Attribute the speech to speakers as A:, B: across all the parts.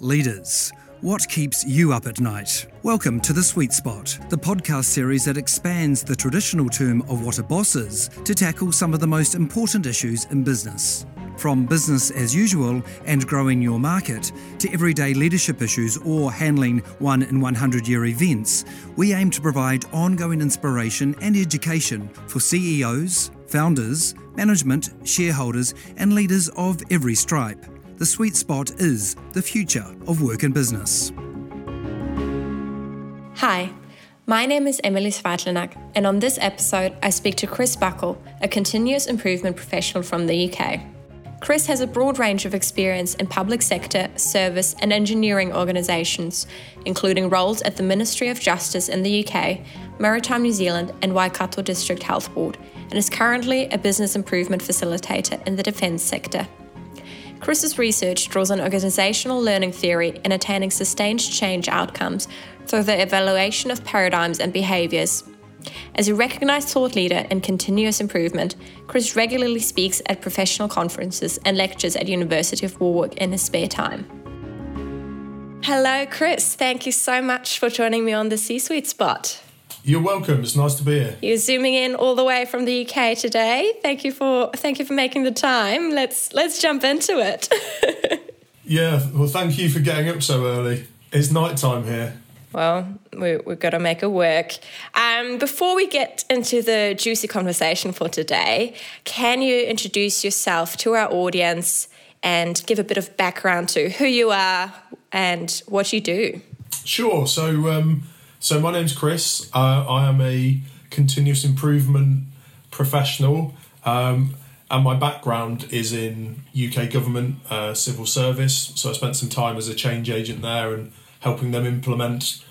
A: Leaders. What keeps you up at night? Welcome to The Sweet Spot, the podcast series that expands the traditional term of what a boss is to tackle some of the most important issues in business. From business as usual and growing your market to everyday leadership issues or handling one in 100 year events, we aim to provide ongoing inspiration and education for CEOs, founders, management, shareholders, and leaders of every stripe. The sweet spot is the future of work and business.
B: Hi, my name is Emily Svadlenak, and on this episode, I speak to Chris Buckell, a continuous improvement professional from the UK. Chris has a broad range of experience in public sector, service, and engineering organisations, including roles at the Ministry of Justice in the UK, Maritime New Zealand, and Waikato District Health Board, and is currently a business improvement facilitator in the defence sector. Chris's research draws on organisational learning theory in attaining sustained change outcomes through the evaluation of paradigms and behaviours, as a recognised thought leader in continuous improvement, Chris regularly speaks at professional conferences and lectures at University of Warwick in his spare time. Hello, Chris. Thank you so much for joining me on the C Suite spot.
C: You're welcome. It's nice to be here.
B: You're zooming in all the way from the UK today. Thank you for thank you for making the time. Let's let's jump into it.
C: yeah, well thank you for getting up so early. It's night time here
B: well, we, have got to make it work. Um, before we get into the juicy conversation for today, can you introduce yourself to our audience and give a bit of background to who you are and what you do?
C: Sure. So, um, so my name's Chris. Uh, I am a continuous improvement professional. Um, and my background is in UK government uh, civil service. So I spent some time as a change agent there and helping them implement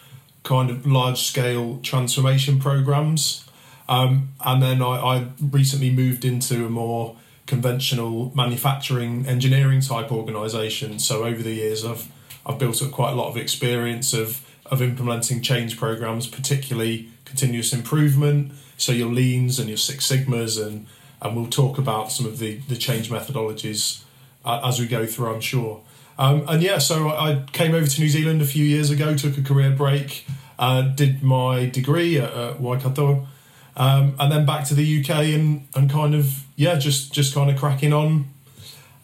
C: kind of large scale transformation programs. Um, and then I, I, recently moved into a more conventional manufacturing engineering type organization. So over the years, I've I've built up quite a lot of experience of of implementing change programs, particularly continuous improvement. So your leans and your Six Sigmas, and and we'll talk about some of the the change methodologies uh, as we go through. I'm sure. Um, and yeah, so I came over to New Zealand a few years ago, took a career break, uh, did my degree at, at Waikato, um, and then back to the UK and, and kind of yeah, just just kind of cracking on.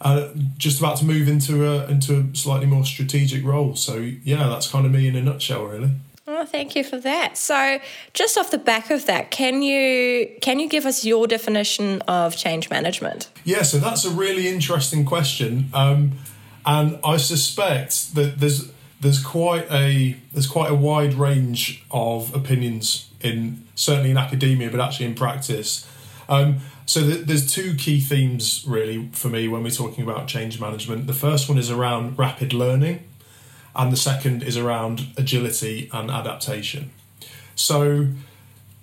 C: Uh, just about to move into a into a slightly more strategic role. So yeah, that's kind of me in a nutshell, really.
B: Oh, thank you for that. So, just off the back of that, can you can you give us your definition of change management?
C: Yeah, so that's a really interesting question. Um, and I suspect that there's there's quite a there's quite a wide range of opinions in certainly in academia, but actually in practice. Um, so th- there's two key themes really for me when we're talking about change management. The first one is around rapid learning, and the second is around agility and adaptation. So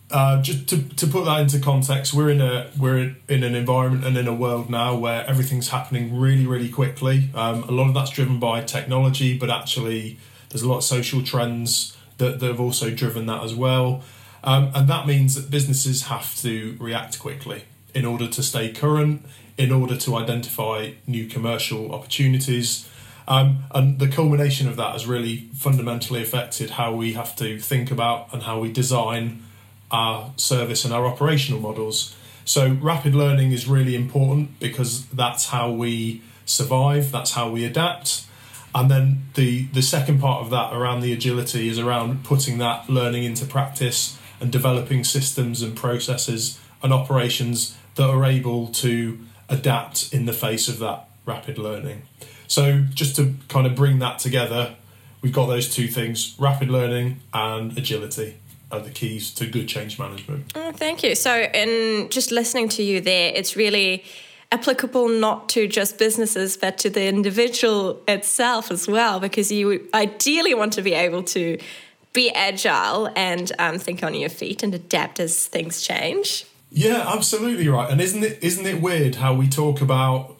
C: uh, just to, to put that into context, we're in a we're in an environment and in a world now where everything's happening really really quickly. Um, a lot of that's driven by technology, but actually there's a lot of social trends that, that have also driven that as well. Um, and that means that businesses have to react quickly in order to stay current, in order to identify new commercial opportunities. Um, and the culmination of that has really fundamentally affected how we have to think about and how we design our service and our operational models. So, rapid learning is really important because that's how we survive, that's how we adapt. And then the, the second part of that around the agility is around putting that learning into practice and developing systems and processes and operations that are able to adapt in the face of that rapid learning. So, just to kind of bring that together, we've got those two things rapid learning and agility are the keys to good change management.
B: Oh, thank you. So, in just listening to you there, it's really applicable not to just businesses but to the individual itself as well because you ideally want to be able to be agile and um, think on your feet and adapt as things change
C: yeah absolutely right and isn't it isn't it weird how we talk about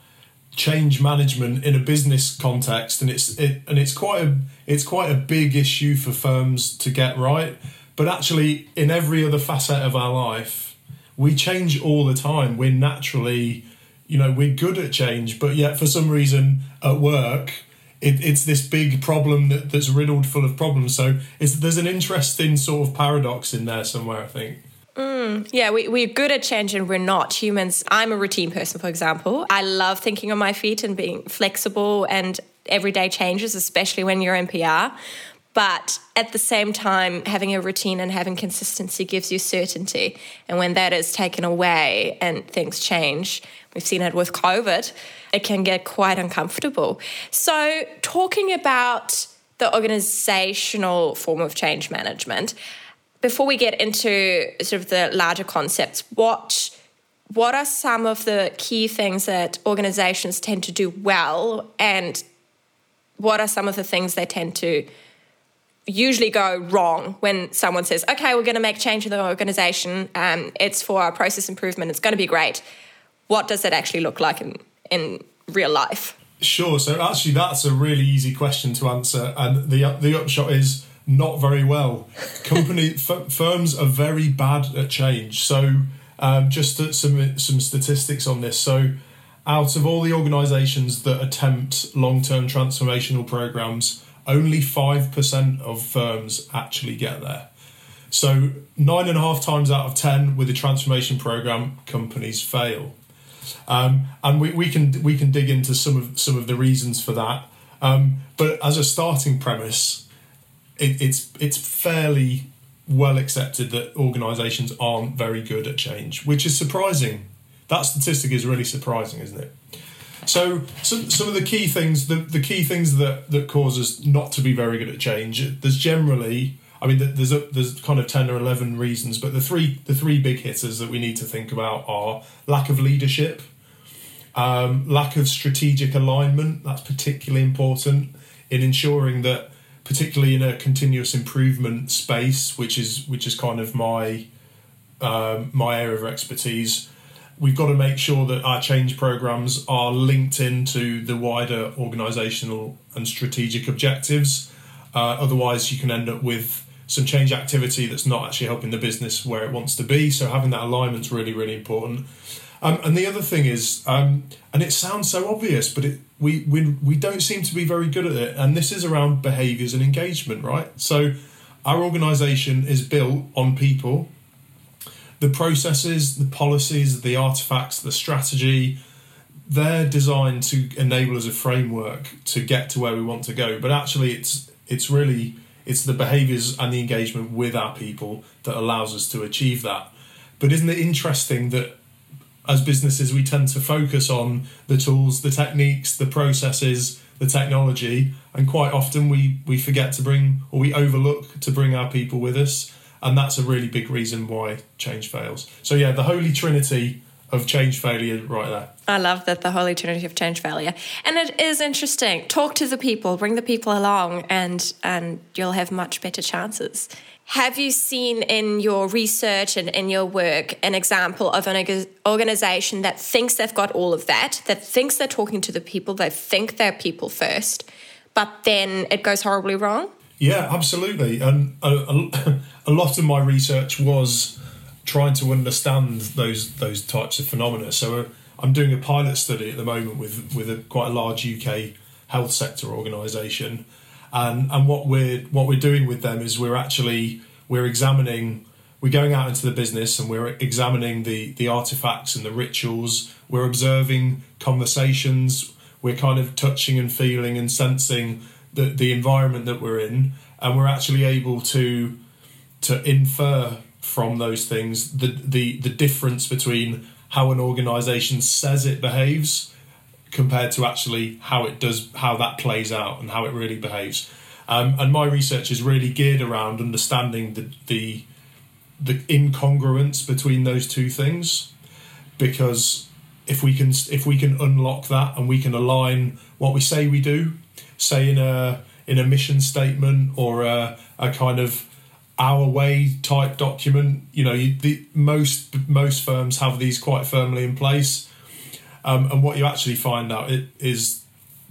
C: change management in a business context and it's it, and it's quite a it's quite a big issue for firms to get right but actually, in every other facet of our life, we change all the time. We're naturally, you know, we're good at change, but yet for some reason at work, it, it's this big problem that, that's riddled full of problems. So there's an interesting sort of paradox in there somewhere, I think.
B: Mm, yeah, we, we're good at change and we're not humans. I'm a routine person, for example. I love thinking on my feet and being flexible and everyday changes, especially when you're in PR. But at the same time, having a routine and having consistency gives you certainty. And when that is taken away and things change, we've seen it with COVID, it can get quite uncomfortable. So, talking about the organizational form of change management, before we get into sort of the larger concepts, what what are some of the key things that organizations tend to do well and what are some of the things they tend to usually go wrong when someone says, okay, we're going to make change in the organization. Um, it's for our process improvement. It's going to be great. What does that actually look like in, in real life?
C: Sure. So actually, that's a really easy question to answer. And the, the upshot is not very well. Company f- firms are very bad at change. So um, just some, some statistics on this. So out of all the organizations that attempt long-term transformational programs, only 5% of firms actually get there. So, nine and a half times out of 10 with a transformation program, companies fail. Um, and we, we, can, we can dig into some of, some of the reasons for that. Um, but as a starting premise, it, it's, it's fairly well accepted that organisations aren't very good at change, which is surprising. That statistic is really surprising, isn't it? So some some of the key things, the, the key things that that cause us not to be very good at change. There's generally, I mean, there's a, there's kind of ten or eleven reasons, but the three the three big hitters that we need to think about are lack of leadership, um, lack of strategic alignment. That's particularly important in ensuring that, particularly in a continuous improvement space, which is which is kind of my um, my area of expertise we've got to make sure that our change programs are linked into the wider organizational and strategic objectives. Uh, otherwise, you can end up with some change activity that's not actually helping the business where it wants to be. So, having that alignment is really, really important. Um, and the other thing is, um, and it sounds so obvious, but it, we, we we don't seem to be very good at it. And this is around behaviours and engagement, right? So, our organisation is built on people the processes, the policies, the artifacts, the strategy, they're designed to enable as a framework to get to where we want to go. But actually, it's it's really it's the behaviours and the engagement with our people that allows us to achieve that. But isn't it interesting that as businesses we tend to focus on the tools, the techniques, the processes, the technology, and quite often we we forget to bring or we overlook to bring our people with us and that's a really big reason why change fails. So yeah, the holy trinity of change failure right there.
B: I love that the holy trinity of change failure. And it is interesting. Talk to the people, bring the people along and and you'll have much better chances. Have you seen in your research and in your work an example of an organization that thinks they've got all of that, that thinks they're talking to the people, they think they're people first, but then it goes horribly wrong?
C: Yeah, absolutely. And a, a, a, lot of my research was trying to understand those those types of phenomena. So uh, I'm doing a pilot study at the moment with with a quite a large UK health sector organisation, and and what we're what we're doing with them is we're actually we're examining we're going out into the business and we're examining the the artifacts and the rituals. We're observing conversations. We're kind of touching and feeling and sensing the, the environment that we're in, and we're actually able to to infer from those things the the, the difference between how an organization says it behaves compared to actually how it does how that plays out and how it really behaves. Um, and my research is really geared around understanding the, the the incongruence between those two things because if we can if we can unlock that and we can align what we say we do say in a in a mission statement or a, a kind of our way type document. You know, you, the most most firms have these quite firmly in place, um, and what you actually find out it, is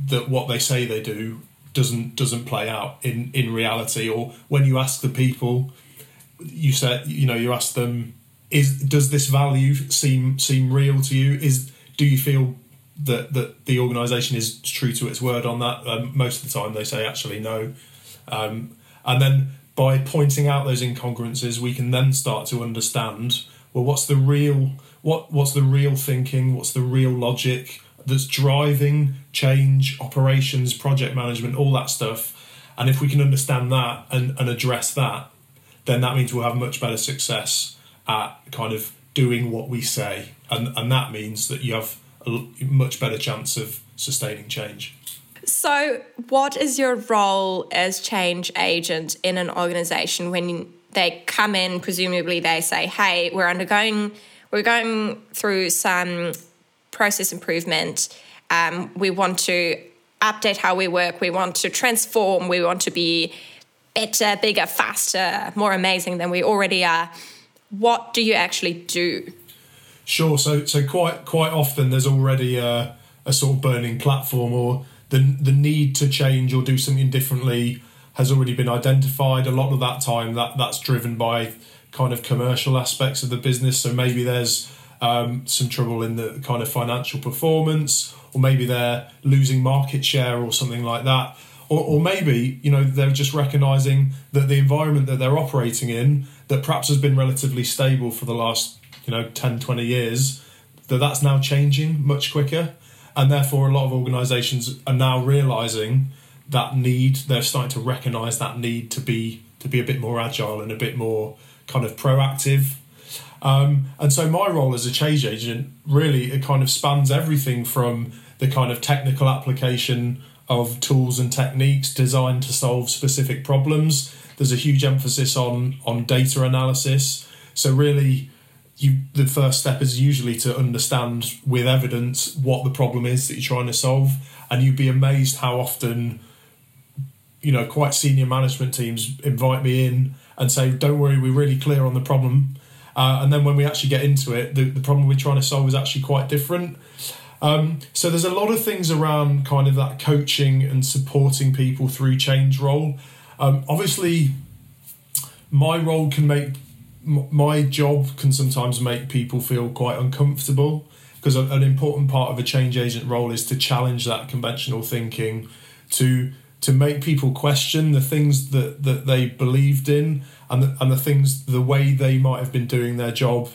C: that what they say they do doesn't doesn't play out in in reality. Or when you ask the people, you said you know you ask them, is does this value seem seem real to you? Is do you feel that that the organisation is true to its word on that. Um, most of the time, they say actually no, um, and then by pointing out those incongruences, we can then start to understand well what's the real what what's the real thinking, what's the real logic that's driving change, operations, project management, all that stuff. And if we can understand that and, and address that, then that means we'll have much better success at kind of doing what we say. And, and that means that you have a much better chance of sustaining change.
B: So, what is your role as change agent in an organization when they come in? Presumably, they say, "Hey, we're undergoing, we're going through some process improvement. Um, we want to update how we work. We want to transform. We want to be better, bigger, faster, more amazing than we already are." What do you actually do?
C: Sure. So, so quite quite often there's already a, a sort of burning platform, or the the need to change or do something differently has already been identified. A lot of that time, that that's driven by kind of commercial aspects of the business. So maybe there's um, some trouble in the kind of financial performance, or maybe they're losing market share or something like that. Or, or maybe you know they're just recognizing that the environment that they're operating in that perhaps has been relatively stable for the last you know 10 20 years that that's now changing much quicker and therefore a lot of organizations are now realizing that need they're starting to recognize that need to be to be a bit more agile and a bit more kind of proactive. Um, and so my role as a change agent really it kind of spans everything from the kind of technical application of tools and techniques designed to solve specific problems. There's a huge emphasis on on data analysis. So really you the first step is usually to understand with evidence what the problem is that you're trying to solve. And you'd be amazed how often you know quite senior management teams invite me in and say don't worry we're really clear on the problem. Uh, and then when we actually get into it the, the problem we're trying to solve is actually quite different. Um, so there's a lot of things around kind of that coaching and supporting people through change role. Um, obviously my role can make my job can sometimes make people feel quite uncomfortable because an important part of a change agent role is to challenge that conventional thinking to to make people question the things that, that they believed in and the, and the things the way they might have been doing their job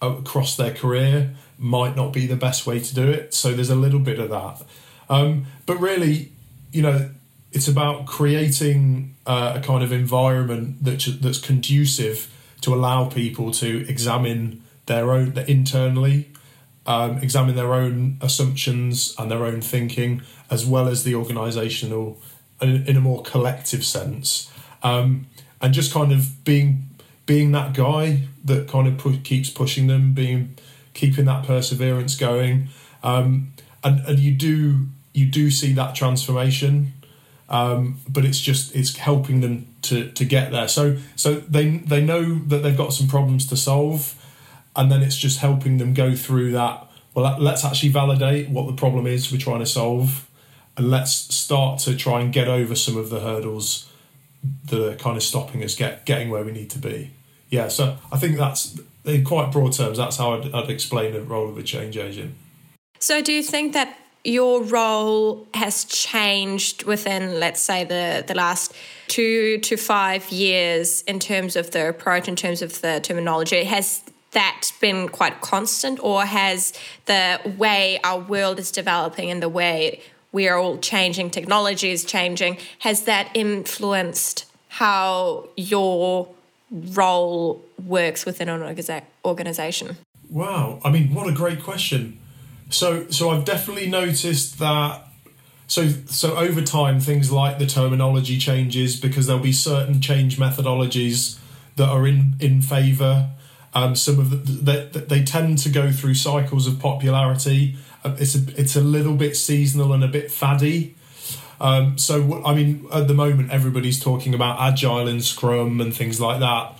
C: across their career might not be the best way to do it. So there's a little bit of that. Um, but really you know it's about creating uh, a kind of environment that, that's conducive to allow people to examine their own internally, um, examine their own assumptions and their own thinking, as well as the organisational, in, in, a more collective sense, um, and just kind of being being that guy that kind of pu- keeps pushing them, being keeping that perseverance going, um, and and you do you do see that transformation um, but it's just it's helping them to to get there. So so they they know that they've got some problems to solve, and then it's just helping them go through that. Well, let's actually validate what the problem is we're trying to solve, and let's start to try and get over some of the hurdles that are kind of stopping us get getting where we need to be. Yeah, so I think that's in quite broad terms. That's how I'd, I'd explain the role of a change agent.
B: So, do you think that your role has changed within, let's say, the, the last two to five years in terms of the approach, in terms of the terminology? Has that been quite constant, or has the way our world is developing and the way we are all changing, technology is changing, has that influenced how your role works within an organization?
C: Wow. I mean, what a great question. So so I've definitely noticed that so so over time things like the terminology changes because there'll be certain change methodologies that are in in favor. Um, some of the, they, they tend to go through cycles of popularity. Uh, it's a, it's a little bit seasonal and a bit faddy. Um, so I mean at the moment everybody's talking about agile and scrum and things like that.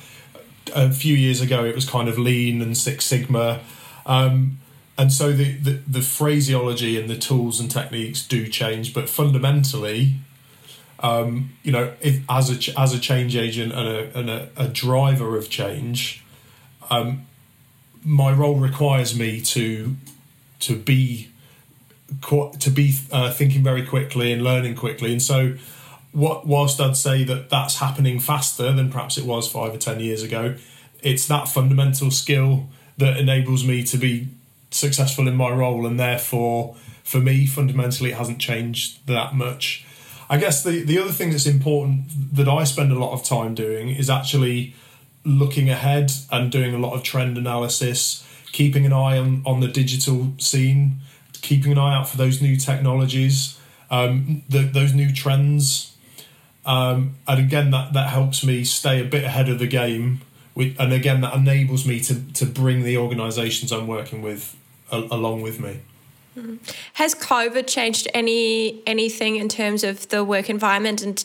C: A few years ago it was kind of lean and six sigma. Um, and so the, the, the phraseology and the tools and techniques do change, but fundamentally, um, you know, if as a as a change agent and a and a, a driver of change, um, my role requires me to to be to be uh, thinking very quickly and learning quickly. And so, what whilst I'd say that that's happening faster than perhaps it was five or ten years ago, it's that fundamental skill that enables me to be successful in my role, and therefore, for me, fundamentally, it hasn't changed that much. I guess the the other thing that's important that I spend a lot of time doing is actually looking ahead and doing a lot of trend analysis, keeping an eye on, on the digital scene, keeping an eye out for those new technologies, um, the, those new trends. Um, and again, that, that helps me stay a bit ahead of the game. With, and again, that enables me to, to bring the organisations I'm working with a, along with me.
B: Mm-hmm. Has COVID changed any anything in terms of the work environment and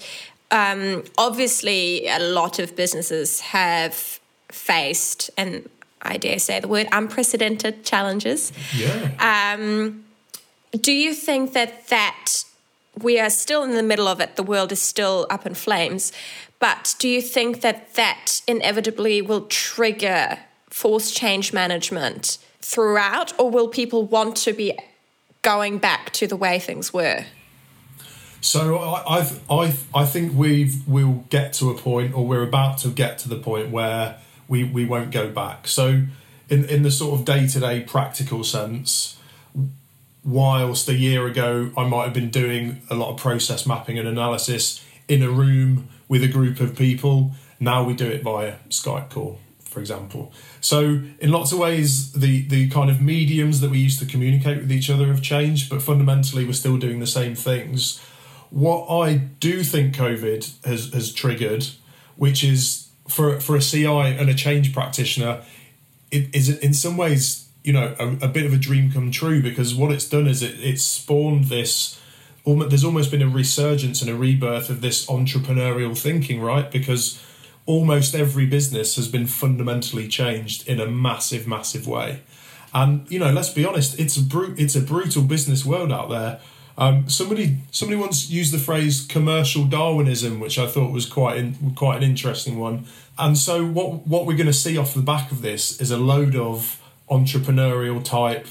B: um, obviously, a lot of businesses have faced, and I dare say the word unprecedented challenges.
C: Yeah.
B: Um, do you think that that we are still in the middle of it? The world is still up in flames, but do you think that that inevitably will trigger force change management throughout, or will people want to be going back to the way things were?
C: So I, I, I, I think we will get to a point, or we're about to get to the point where we, we won't go back. So, in in the sort of day to day practical sense, whilst a year ago I might have been doing a lot of process mapping and analysis in a room with a group of people, now we do it via Skype call, for example. So, in lots of ways, the the kind of mediums that we used to communicate with each other have changed, but fundamentally, we're still doing the same things what I do think COVID has, has triggered, which is for for a CI and a change practitioner, it is in some ways you know a, a, bit of a dream come true because what it's done is it it's spawned this. There's almost been a resurgence and a rebirth of this entrepreneurial thinking, right? Because almost every business has been fundamentally changed in a massive, massive way. And you know, let's be honest, it's a brute, it's a brutal business world out there um, somebody somebody once used the phrase commercial Darwinism, which I thought was quite in, quite an interesting one. And so what what we're going to see off the back of this is a load of entrepreneurial type,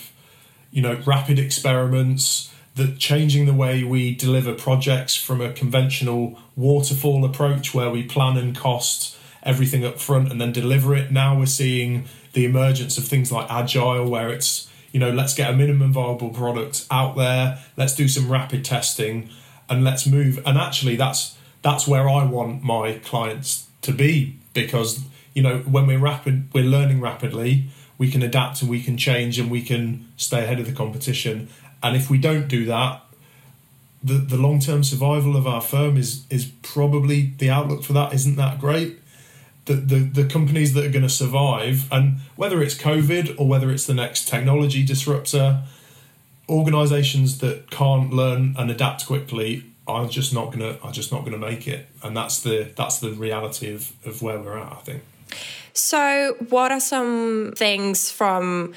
C: you know, rapid experiments that changing the way we deliver projects from a conventional waterfall approach where we plan and cost everything up front and then deliver it. Now we're seeing the emergence of things like agile where it's you know, let's get a minimum viable product out there, let's do some rapid testing and let's move. And actually that's that's where I want my clients to be because you know when we're rapid we're learning rapidly we can adapt and we can change and we can stay ahead of the competition and if we don't do that the, the long-term survival of our firm is is probably the outlook for that isn't that great the, the, the companies that are going to survive, and whether it's COVID or whether it's the next technology disruptor, organizations that can't learn and adapt quickly are just not gonna are just not gonna make it, and that's the that's the reality of of where we're at. I think.
B: So, what are some things from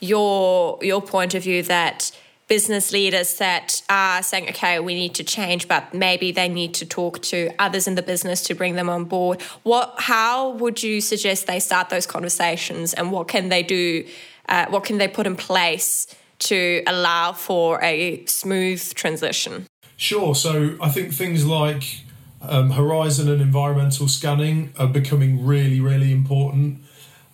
B: your your point of view that business leaders that are saying, okay, we need to change, but maybe they need to talk to others in the business to bring them on board. What, how would you suggest they start those conversations, and what can they do? Uh, what can they put in place to allow for a smooth transition?
C: Sure. So I think things like um, horizon and environmental scanning are becoming really, really important.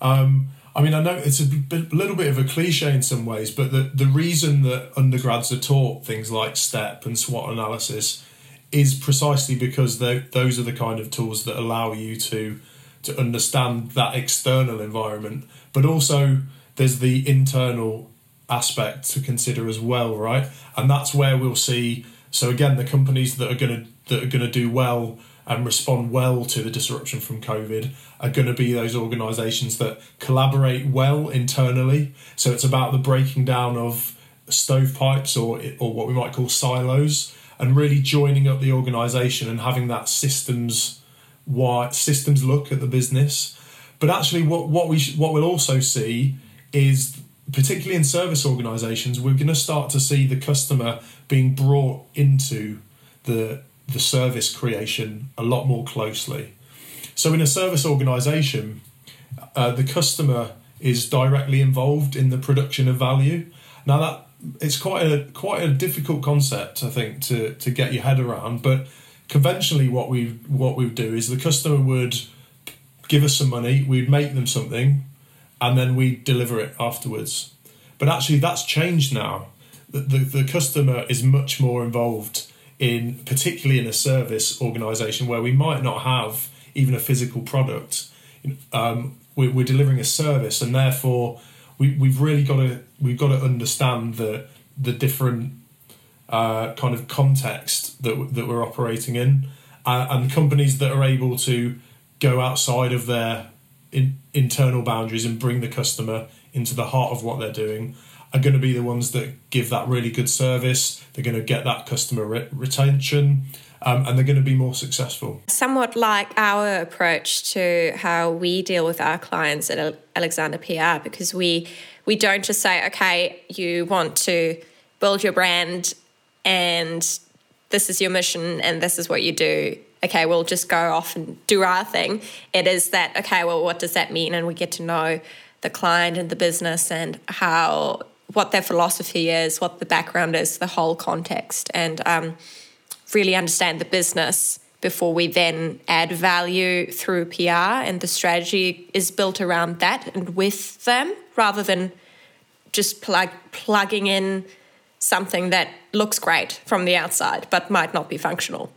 C: Um, I mean, I know it's a little bit of a cliche in some ways, but the, the reason that undergrads are taught things like STEP and SWOT analysis is precisely because those are the kind of tools that allow you to to understand that external environment, but also there's the internal aspect to consider as well, right? And that's where we'll see. So again, the companies that are going to that are going to do well and respond well to the disruption from COVID are going to be those organisations that collaborate well internally. So it's about the breaking down of stovepipes or or what we might call silos, and really joining up the organisation and having that systems wide systems look at the business. But actually, what what we what we'll also see is particularly in service organisations, we're going to start to see the customer being brought into the the service creation a lot more closely. So, in a service organization, uh, the customer is directly involved in the production of value. Now, that it's quite a quite a difficult concept, I think, to to get your head around. But conventionally, what we what we do is the customer would give us some money, we'd make them something, and then we deliver it afterwards. But actually, that's changed now. The, the, the customer is much more involved in, particularly in a service organisation where we might not have even a physical product. Um, we're, we're delivering a service, and therefore we, we've really got to we've got to understand the the different uh, kind of context that that we're operating in, uh, and companies that are able to go outside of their in, internal boundaries and bring the customer into the heart of what they're doing are going to be the ones that give that really good service. They're going to get that customer re- retention. Um, and they're going to be more successful.
B: Somewhat like our approach to how we deal with our clients at Alexander PR, because we we don't just say, okay, you want to build your brand, and this is your mission, and this is what you do okay, we'll just go off and do our thing. It is that, okay, well, what does that mean? And we get to know the client and the business and how, what their philosophy is, what the background is, the whole context, and um, really understand the business before we then add value through PR. And the strategy is built around that and with them rather than just plug, plugging in something that looks great from the outside but might not be functional.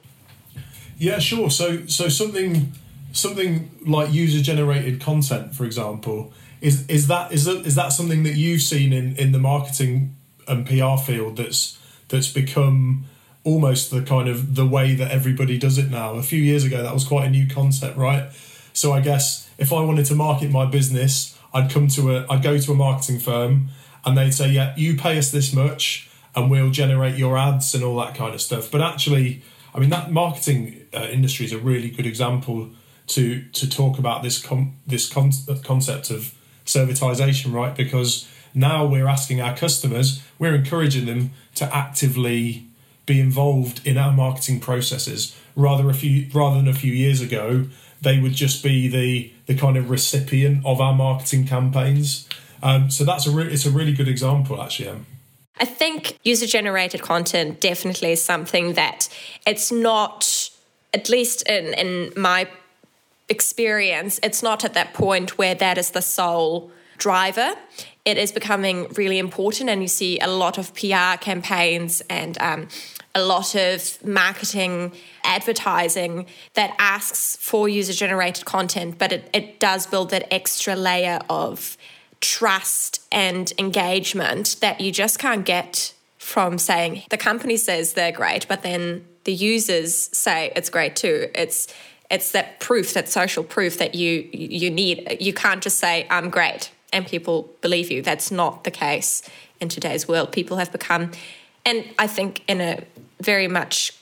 C: Yeah, sure. So so something something like user generated content, for example, is is that is that is that something that you've seen in in the marketing and PR field that's that's become almost the kind of the way that everybody does it now. A few years ago, that was quite a new concept, right? So I guess if I wanted to market my business, I'd come to a I'd go to a marketing firm and they'd say, "Yeah, you pay us this much, and we'll generate your ads and all that kind of stuff." But actually I mean, that marketing uh, industry is a really good example to to talk about this com- this con- concept of servitization, right? Because now we're asking our customers, we're encouraging them to actively be involved in our marketing processes. Rather a few rather than a few years ago, they would just be the the kind of recipient of our marketing campaigns. Um, so that's a re- it's a really good example, actually. Em.
B: I think user generated content definitely is something that it's not, at least in, in my experience, it's not at that point where that is the sole driver. It is becoming really important, and you see a lot of PR campaigns and um, a lot of marketing advertising that asks for user generated content, but it, it does build that extra layer of trust and engagement that you just can't get from saying the company says they're great, but then the users say it's great too. It's it's that proof, that social proof that you you need. You can't just say I'm great and people believe you. That's not the case in today's world. People have become, and I think in a very much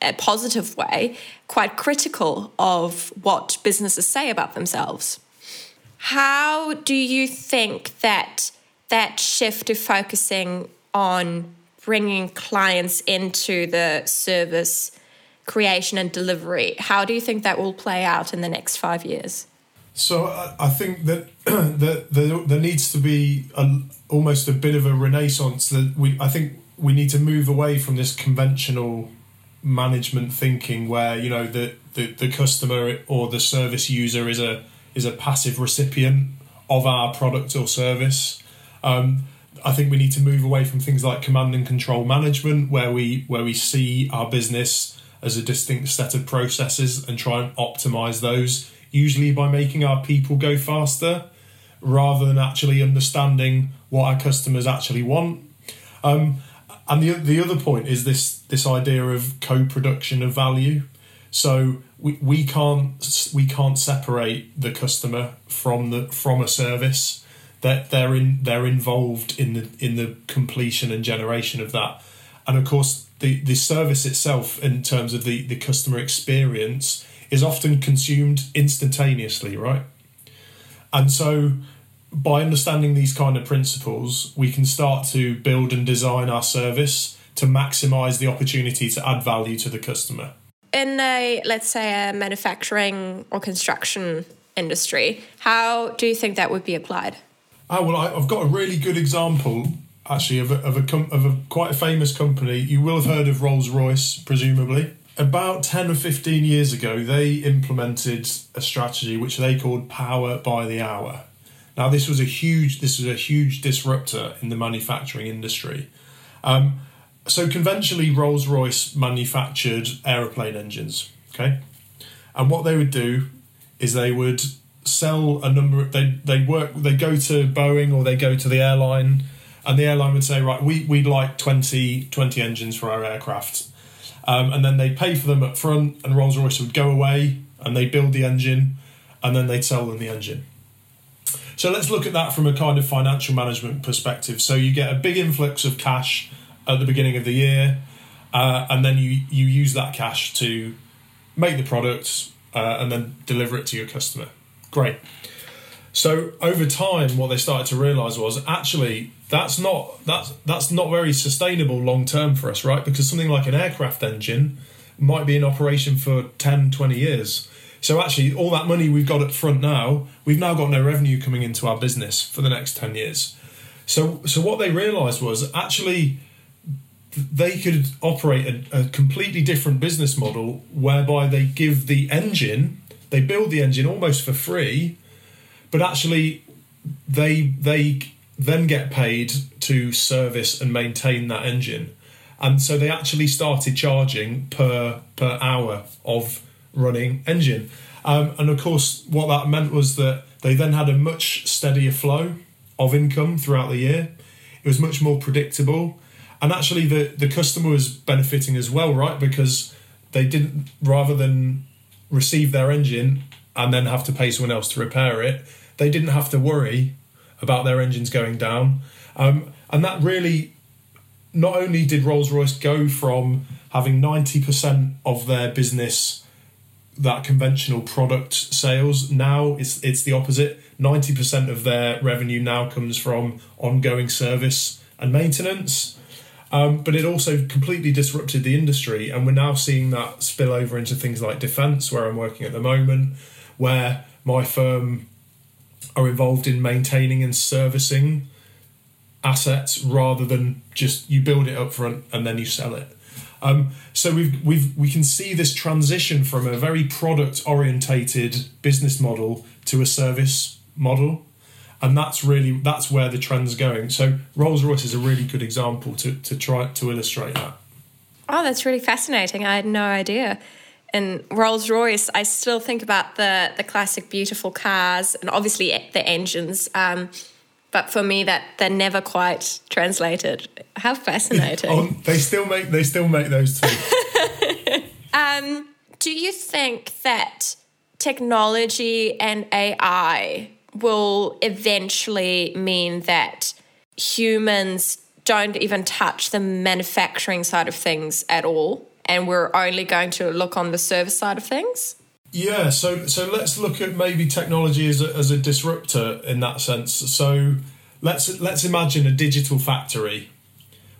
B: a positive way, quite critical of what businesses say about themselves. How do you think that that shift to focusing on bringing clients into the service creation and delivery, how do you think that will play out in the next five years?
C: So I think that that there, needs to be a, almost a bit of a renaissance. That we I think we need to move away from this conventional management thinking where you know the, the, the customer or the service user is a is a passive recipient of our product or service. Um, I think we need to move away from things like command and control management, where we where we see our business as a distinct set of processes and try and optimize those, usually by making our people go faster, rather than actually understanding what our customers actually want. Um, and the the other point is this this idea of co-production of value. So we, we can't we can't separate the customer from the from a service that they're in they're involved in the in the completion and generation of that and of course the the service itself in terms of the the customer experience is often consumed instantaneously right and so by understanding these kind of principles we can start to build and design our service to maximize the opportunity to add value to the customer
B: in a let's say a manufacturing or construction industry, how do you think that would be applied?
C: Oh well, I, have got a really good example actually of a, of a com- of a quite a famous company. You will have heard of Rolls Royce, presumably. About ten or fifteen years ago, they implemented a strategy which they called Power by the Hour. Now, this was a huge this was a huge disruptor in the manufacturing industry. Um, so conventionally, Rolls Royce manufactured aeroplane engines. Okay, and what they would do is they would sell a number. Of, they they work. They go to Boeing or they go to the airline, and the airline would say, right, we we'd like 20, 20 engines for our aircraft, um, and then they'd pay for them up front, and Rolls Royce would go away and they build the engine, and then they'd sell them the engine. So let's look at that from a kind of financial management perspective. So you get a big influx of cash at the beginning of the year, uh, and then you you use that cash to make the products uh, and then deliver it to your customer. Great. So over time, what they started to realise was actually that's not that's that's not very sustainable long term for us, right? Because something like an aircraft engine might be in operation for 10, 20 years. So actually, all that money we've got up front now, we've now got no revenue coming into our business for the next 10 years. So so what they realised was actually they could operate a, a completely different business model whereby they give the engine, they build the engine almost for free, but actually they they then get paid to service and maintain that engine. And so they actually started charging per per hour of running engine. Um, and of course, what that meant was that they then had a much steadier flow of income throughout the year. It was much more predictable and actually the the customer was benefiting as well, right? Because they didn't rather than receive their engine and then have to pay someone else to repair it, they didn't have to worry about their engines going down, um, and that really. Not only did Rolls Royce go from having 90% of their business that conventional product sales now it's it's the opposite. 90% of their revenue now comes from ongoing service and maintenance. Um, but it also completely disrupted the industry, and we're now seeing that spill over into things like defence, where I'm working at the moment, where my firm are involved in maintaining and servicing assets rather than just you build it up front and then you sell it. Um, so we've we've we can see this transition from a very product orientated business model to a service model and that's really that's where the trend's going. So Rolls Royce is a really good example to to try to illustrate that.
B: Oh, that's really fascinating. I had no idea. And Rolls Royce, I still think about the the classic beautiful cars and obviously the engines. Um, but for me, that they're never quite translated. How fascinating!
C: oh, they still make they still make those too.
B: um, do you think that technology and AI will eventually mean that humans don't even touch the manufacturing side of things at all and we're only going to look on the service side of things
C: yeah so so let's look at maybe technology as a, as a disruptor in that sense so let's let's imagine a digital factory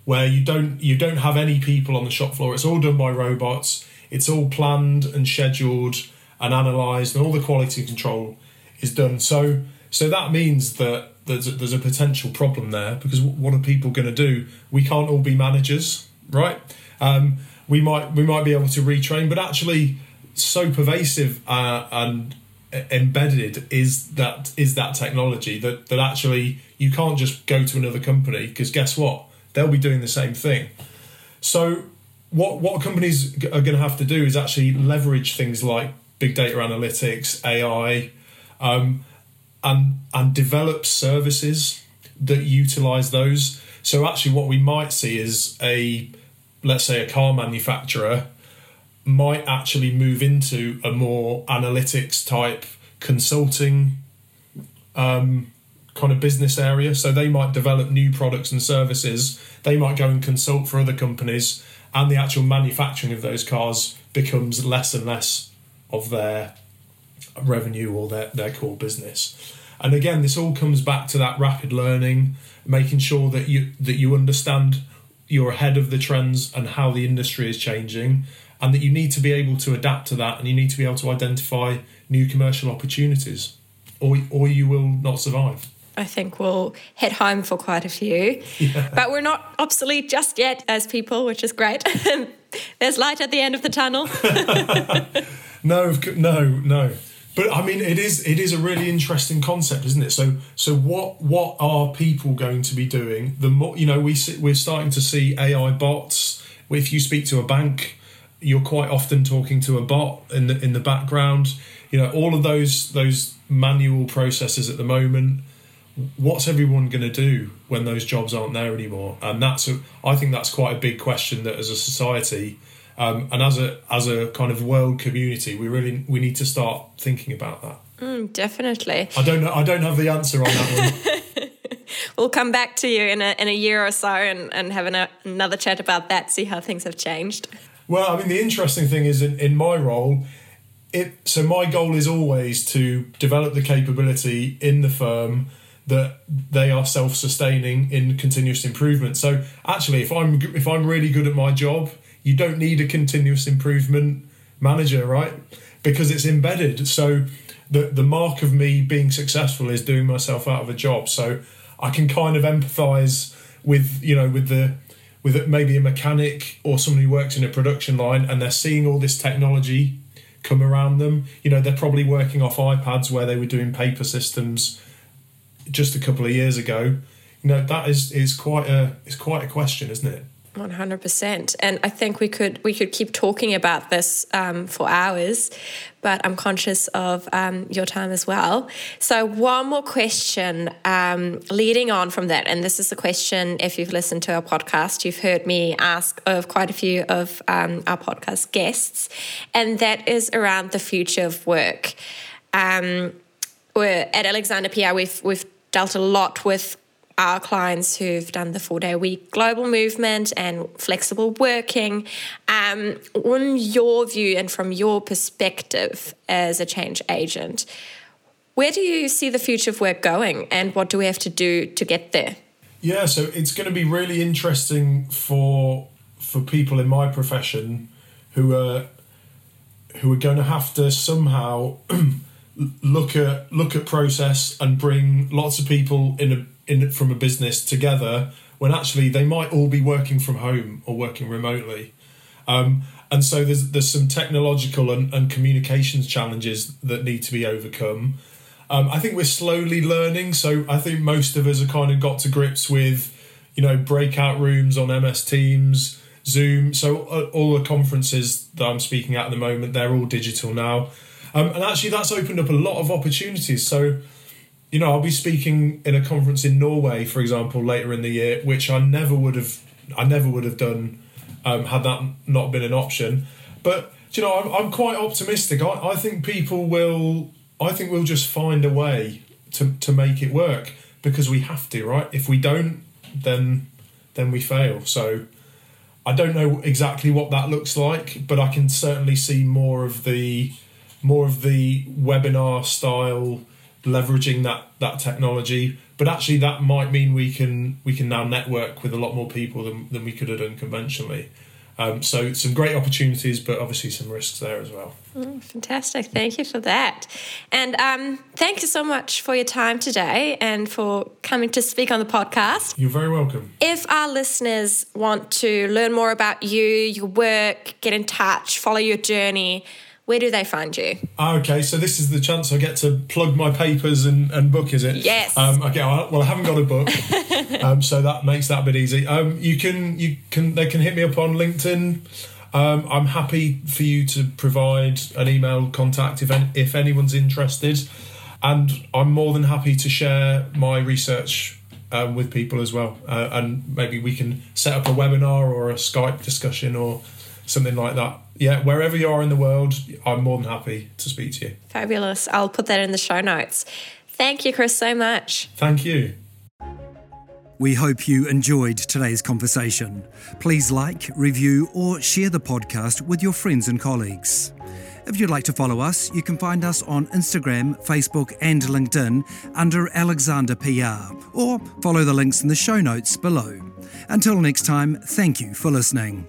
C: where you don't you don't have any people on the shop floor it's all done by robots it's all planned and scheduled and analyzed and all the quality control is done. So so that means that there's a, there's a potential problem there because what are people going to do? We can't all be managers, right? Um, we might we might be able to retrain, but actually, so pervasive uh, and embedded is that is that technology that that actually you can't just go to another company because guess what they'll be doing the same thing. So what what companies are going to have to do is actually leverage things like big data analytics, AI, um, and and develop services that utilize those. So actually, what we might see is a let's say a car manufacturer might actually move into a more analytics type consulting um, kind of business area. So they might develop new products and services. They might go and consult for other companies, and the actual manufacturing of those cars becomes less and less of their revenue or their, their core business. And again, this all comes back to that rapid learning, making sure that you that you understand you're ahead of the trends and how the industry is changing, and that you need to be able to adapt to that, and you need to be able to identify new commercial opportunities, or or you will not survive.
B: I think we'll hit home for quite a few. Yeah. But we're not obsolete just yet as people, which is great. There's light at the end of the tunnel.
C: no, no, no. But I mean, it is it is a really interesting concept, isn't it? So so what what are people going to be doing? The more you know, we we're starting to see AI bots. If you speak to a bank, you're quite often talking to a bot in the in the background. You know, all of those those manual processes at the moment. What's everyone going to do when those jobs aren't there anymore? And that's a, I think that's quite a big question that as a society um, and as a as a kind of world community, we really we need to start thinking about that.
B: Mm, definitely.
C: I don't know. I don't have the answer on that
B: one. we'll come back to you in a in a year or so and and have an, another chat about that. See how things have changed.
C: Well, I mean, the interesting thing is in, in my role, it so my goal is always to develop the capability in the firm that they are self-sustaining in continuous improvement. So actually, if I'm if I'm really good at my job you don't need a continuous improvement manager, right? Because it's embedded. So the the mark of me being successful is doing myself out of a job. So I can kind of empathise with you know with the with maybe a mechanic or somebody who works in a production line and they're seeing all this technology come around them. You know, they're probably working off iPads where they were doing paper systems just a couple of years ago. You know, that is is quite a is quite a question, isn't it?
B: One hundred percent, and I think we could we could keep talking about this um, for hours, but I'm conscious of um, your time as well. So one more question, um, leading on from that, and this is a question. If you've listened to our podcast, you've heard me ask of quite a few of um, our podcast guests, and that is around the future of work. Um, we're at Alexander PR. We've we've dealt a lot with our clients who've done the four day week global movement and flexible working. Um, on your view and from your perspective as a change agent, where do you see the future of work going and what do we have to do to get there?
C: Yeah, so it's going to be really interesting for for people in my profession who are who are going to have to somehow look at look at process and bring lots of people in a in from a business together when actually they might all be working from home or working remotely. Um, and so there's there's some technological and, and communications challenges that need to be overcome. Um, I think we're slowly learning. So I think most of us have kind of got to grips with, you know, breakout rooms on MS Teams, Zoom. So uh, all the conferences that I'm speaking at at the moment, they're all digital now. Um, and actually, that's opened up a lot of opportunities. So you know, I'll be speaking in a conference in Norway, for example, later in the year, which I never would have, I never would have done um, had that not been an option. But you know, I'm, I'm quite optimistic. I, I think people will, I think we'll just find a way to to make it work because we have to, right? If we don't, then then we fail. So I don't know exactly what that looks like, but I can certainly see more of the more of the webinar style leveraging that that technology. But actually, that might mean we can we can now network with a lot more people than, than we could have done conventionally. Um, so some great opportunities, but obviously some risks there as well.
B: Mm, fantastic! Thank you for that, and um, thank you so much for your time today and for coming to speak on the podcast.
C: You're very welcome.
B: If our listeners want to learn more about you, your work, get in touch, follow your journey where do they find you?
C: Okay, so this is the chance I get to plug my papers and, and book, is it?
B: Yes.
C: Um, okay, well, I haven't got a book, um, so that makes that a bit easy. Um, you can you can they can hit me up on LinkedIn. Um, I'm happy for you to provide an email contact if any, if anyone's interested, and I'm more than happy to share my research um, with people as well. Uh, and maybe we can set up a webinar or a Skype discussion or something like that yeah, wherever you are in the world, I'm more than happy to speak to you.
B: Fabulous. I'll put that in the show notes. Thank you, Chris, so much.
C: Thank you.
A: We hope you enjoyed today's conversation. Please like, review, or share the podcast with your friends and colleagues. If you'd like to follow us, you can find us on Instagram, Facebook, and LinkedIn under Alexander PR, or follow the links in the show notes below. Until next time, thank you for listening.